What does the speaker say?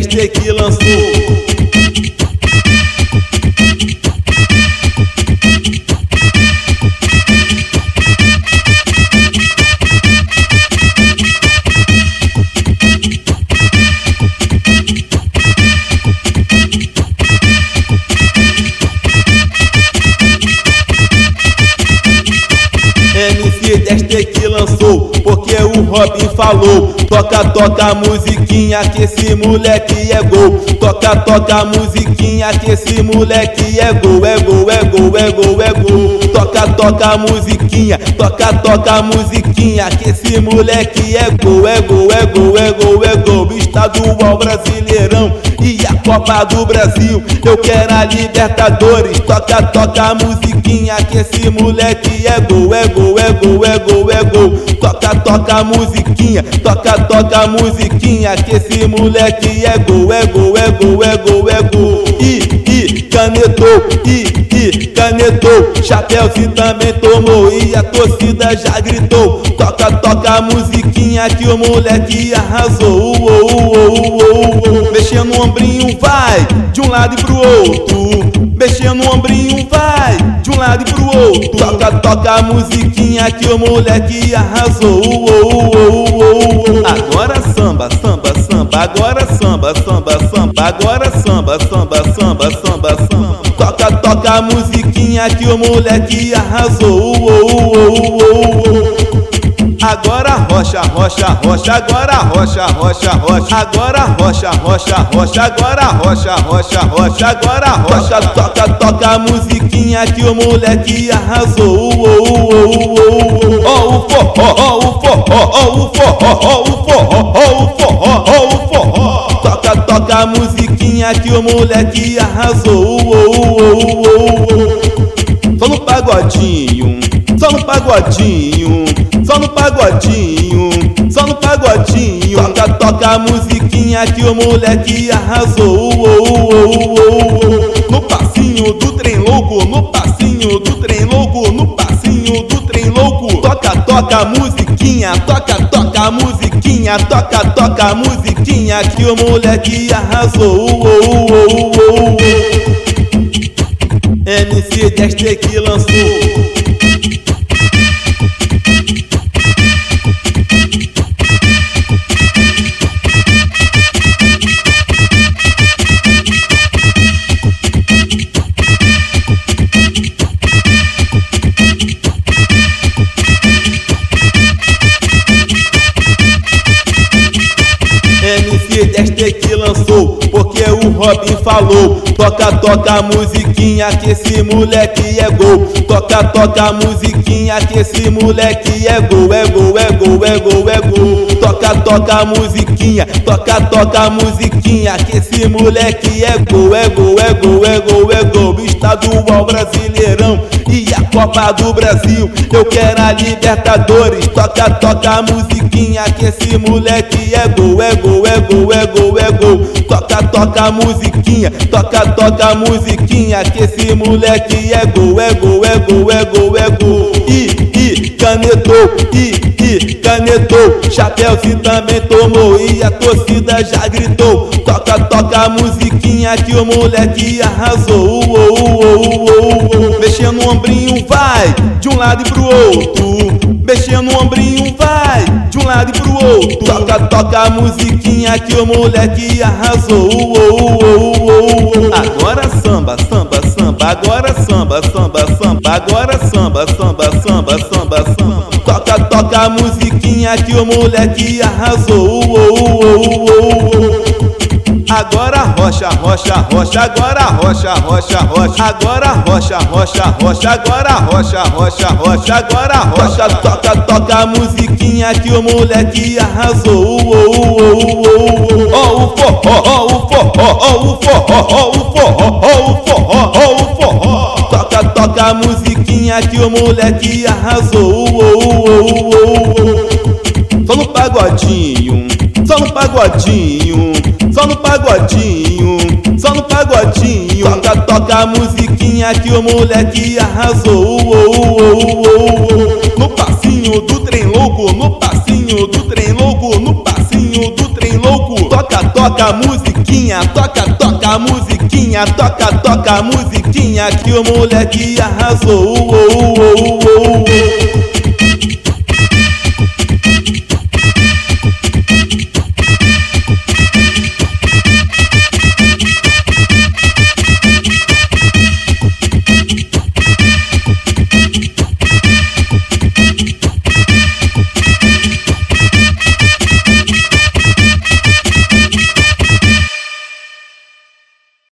Dexter que lançou. Porque o Robin falou. Toca, toca a musiquinha que esse moleque é gol. Toca, toca a musiquinha que esse moleque é gol. É gol, é gol, é gol, é gol. Toca, toca musiquinha, toca, toca musiquinha que esse moleque é gol. É gol, é gol, é gol, é gol. Estadual Brasileirão e a Copa do Brasil. Eu quero a Libertadores. Toca, toca musiquinha que esse moleque é gol. É gol, é gol, é gol, é gol. Toca, toca musiquinha, toca, toca musiquinha que esse moleque é gol. É gol, é gol, é gol, é gol. E, e, canetou, e, e, canetou. Chapéuzinho também tomou e a torcida já gritou. Toca, toca a musiquinha que o moleque arrasou. Uou, uou, uou. Mexendo no ombrinho, vai de um lado e pro outro. Mexendo no ombrinho, vai de um lado e pro outro. Toca, toca a musiquinha que o moleque arrasou. Agora samba, samba, samba. Agora samba, samba, samba. Agora samba, samba. A musiquinha que o moleque arrasou. Agora rocha, rocha, rocha, agora rocha, rocha, rocha, agora rocha, rocha, rocha, agora rocha, rocha, rocha, agora rocha, toca, toca a musiquinha que o moleque arrasou. Ó o forró, ó o forró, ó o forró, ó o forró, ó o forró, ó o forró. Toca, toca a musiquinha que o moleque arrasou. Só no pagodinho, só no pagodinho, só no pagodinho, só no pagodinho. Toca, toca a musiquinha que o moleque arrasou. No passinho do trem louco, no passinho do trem louco, no passinho do trem louco. Toca, toca a musiquinha, toca, toca a musiquinha, toca, toca a musiquinha que o moleque arrasou. Uou, uou, uou, uou. MC Dexter que o Robin falou. Toca, toca a musiquinha que esse moleque é gol. Toca, toca a musiquinha que esse moleque é gol. É gol, é gol, é gol, é gol. Toca, toca a musiquinha, toca, toca a musiquinha que esse moleque é gol. É gol, é gol, é gol, é gol. Estadual Brasileirão e a Copa do Brasil. Eu quero a Libertadores. Toca, toca a musiquinha que esse moleque é gol. É gol, é gol, é gol, é gol. Toca, toca musiquinha, toca, toca musiquinha que esse moleque é gol. É gol, é gol, é gol, é gol. E, e, canetou, e, e, canetou. Chapéuzinho também tomou e a torcida já gritou. Toca, toca musiquinha que o moleque arrasou. Uou, uou, uou, uou. Mexendo no ombrinho, vai de um lado e pro outro. Mexendo no ombrinho, lado e pro outro. Toca, toca a musiquinha que o moleque arrasou. Uou, uou, uou, uou. Agora samba, samba, samba. Agora samba, samba, samba. Agora samba, samba, samba, samba, samba. Toca, toca a musiquinha que o moleque arrasou. Uou, uou, uou, uou. Agora rocha, rocha, rocha, agora rocha, rocha, rocha, agora rocha, rocha, rocha, agora rocha, rocha, rocha, agora rocha, toca, toca a musiquinha que o moleque arrasou. Ó o forró, ó o forró, ó o forró, ó o forró, ó o forró, ó o forró. Toca, toca a musiquinha que o moleque arrasou. Só no pagodinho, só no pagodinho, só no pagodinho, só no pagodinho. Toca, toca a musiquinha que o moleque arrasou. No passinho do trem louco, no passinho do trem louco, no passinho do trem louco. Toca, toca a musiquinha, toca, toca musiquinha, toca, toca musiquinha que o moleque arrasou.